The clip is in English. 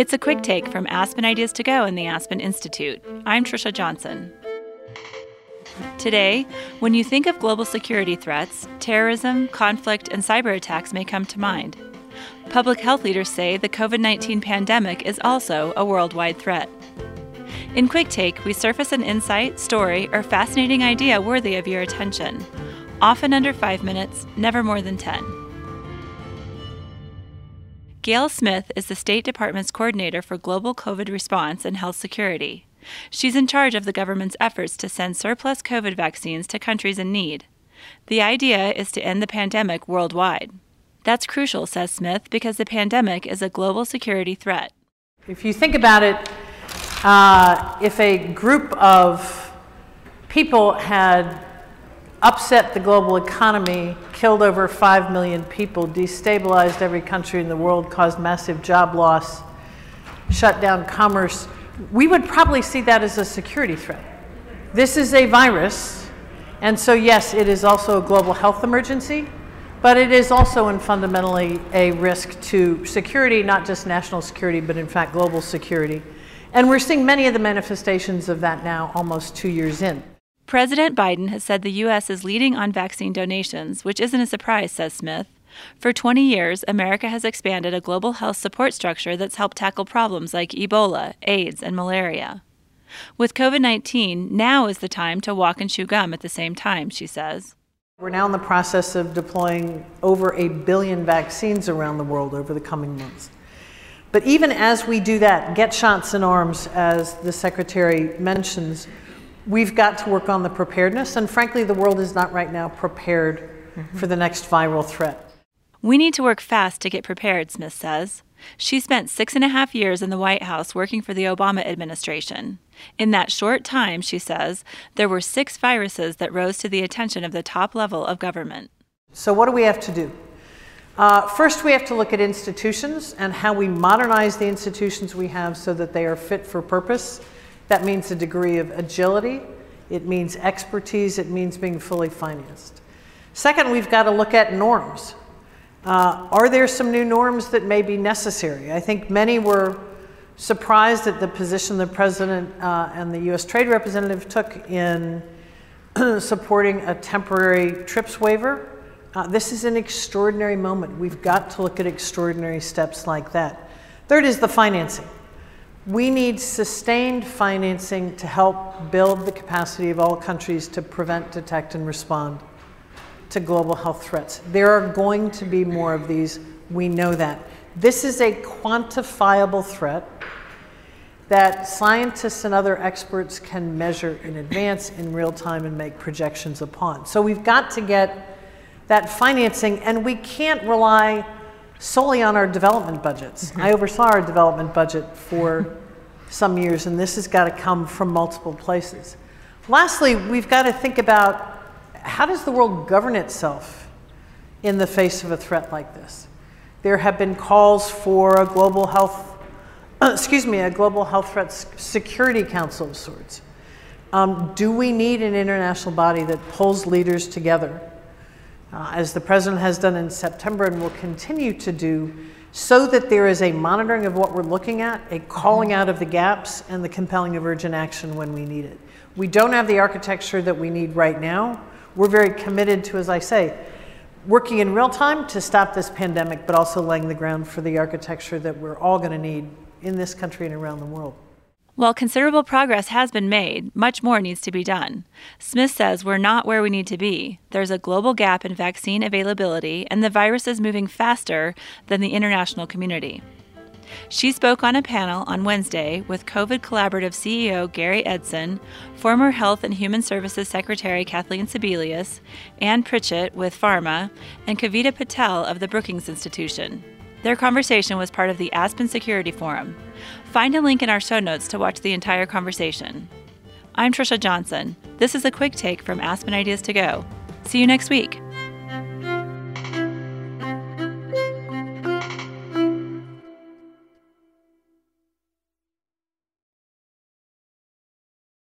It's a quick take from Aspen Ideas to Go and the Aspen Institute. I'm Trisha Johnson. Today, when you think of global security threats, terrorism, conflict, and cyber attacks may come to mind. Public health leaders say the COVID 19 pandemic is also a worldwide threat. In Quick Take, we surface an insight, story, or fascinating idea worthy of your attention. Often under five minutes, never more than 10. Gayle Smith is the State Department's coordinator for global COVID response and health security. She's in charge of the government's efforts to send surplus COVID vaccines to countries in need. The idea is to end the pandemic worldwide. That's crucial, says Smith, because the pandemic is a global security threat. If you think about it, uh, if a group of people had upset the global economy, killed over 5 million people, destabilized every country in the world, caused massive job loss, shut down commerce, we would probably see that as a security threat. This is a virus, and so yes, it is also a global health emergency, but it is also and fundamentally a risk to security, not just national security, but in fact global security. And we're seeing many of the manifestations of that now almost two years in. President Biden has said the U.S. is leading on vaccine donations, which isn't a surprise, says Smith. For 20 years, America has expanded a global health support structure that's helped tackle problems like Ebola, AIDS, and malaria. With COVID 19, now is the time to walk and chew gum at the same time, she says. We're now in the process of deploying over a billion vaccines around the world over the coming months. But even as we do that, get shots in arms, as the Secretary mentions, we've got to work on the preparedness. And frankly, the world is not right now prepared mm-hmm. for the next viral threat. We need to work fast to get prepared, Smith says. She spent six and a half years in the White House working for the Obama administration. In that short time, she says, there were six viruses that rose to the attention of the top level of government. So, what do we have to do? Uh, first, we have to look at institutions and how we modernize the institutions we have so that they are fit for purpose. That means a degree of agility, it means expertise, it means being fully financed. Second, we've got to look at norms. Uh, are there some new norms that may be necessary? I think many were surprised at the position the president uh, and the U.S. Trade Representative took in supporting a temporary TRIPS waiver. Uh, this is an extraordinary moment. We've got to look at extraordinary steps like that. Third is the financing. We need sustained financing to help build the capacity of all countries to prevent, detect, and respond to global health threats. There are going to be more of these. We know that. This is a quantifiable threat that scientists and other experts can measure in advance, in real time, and make projections upon. So we've got to get that financing, and we can't rely solely on our development budgets. Mm-hmm. I oversaw our development budget for some years, and this has got to come from multiple places. Lastly, we've got to think about how does the world govern itself in the face of a threat like this? There have been calls for a global health, excuse me, a global health threats security council of sorts. Um, do we need an international body that pulls leaders together, uh, as the president has done in September and will continue to do, so that there is a monitoring of what we're looking at, a calling out of the gaps, and the compelling of urgent action when we need it? We don't have the architecture that we need right now. We're very committed to, as I say, working in real time to stop this pandemic, but also laying the ground for the architecture that we're all going to need in this country and around the world. While considerable progress has been made, much more needs to be done. Smith says we're not where we need to be. There's a global gap in vaccine availability, and the virus is moving faster than the international community. She spoke on a panel on Wednesday with COVID Collaborative CEO Gary Edson, former Health and Human Services Secretary Kathleen Sebelius, Anne Pritchett with Pharma, and Kavita Patel of the Brookings Institution. Their conversation was part of the Aspen Security Forum. Find a link in our show notes to watch the entire conversation. I'm Trisha Johnson. This is a quick take from Aspen Ideas to Go. See you next week.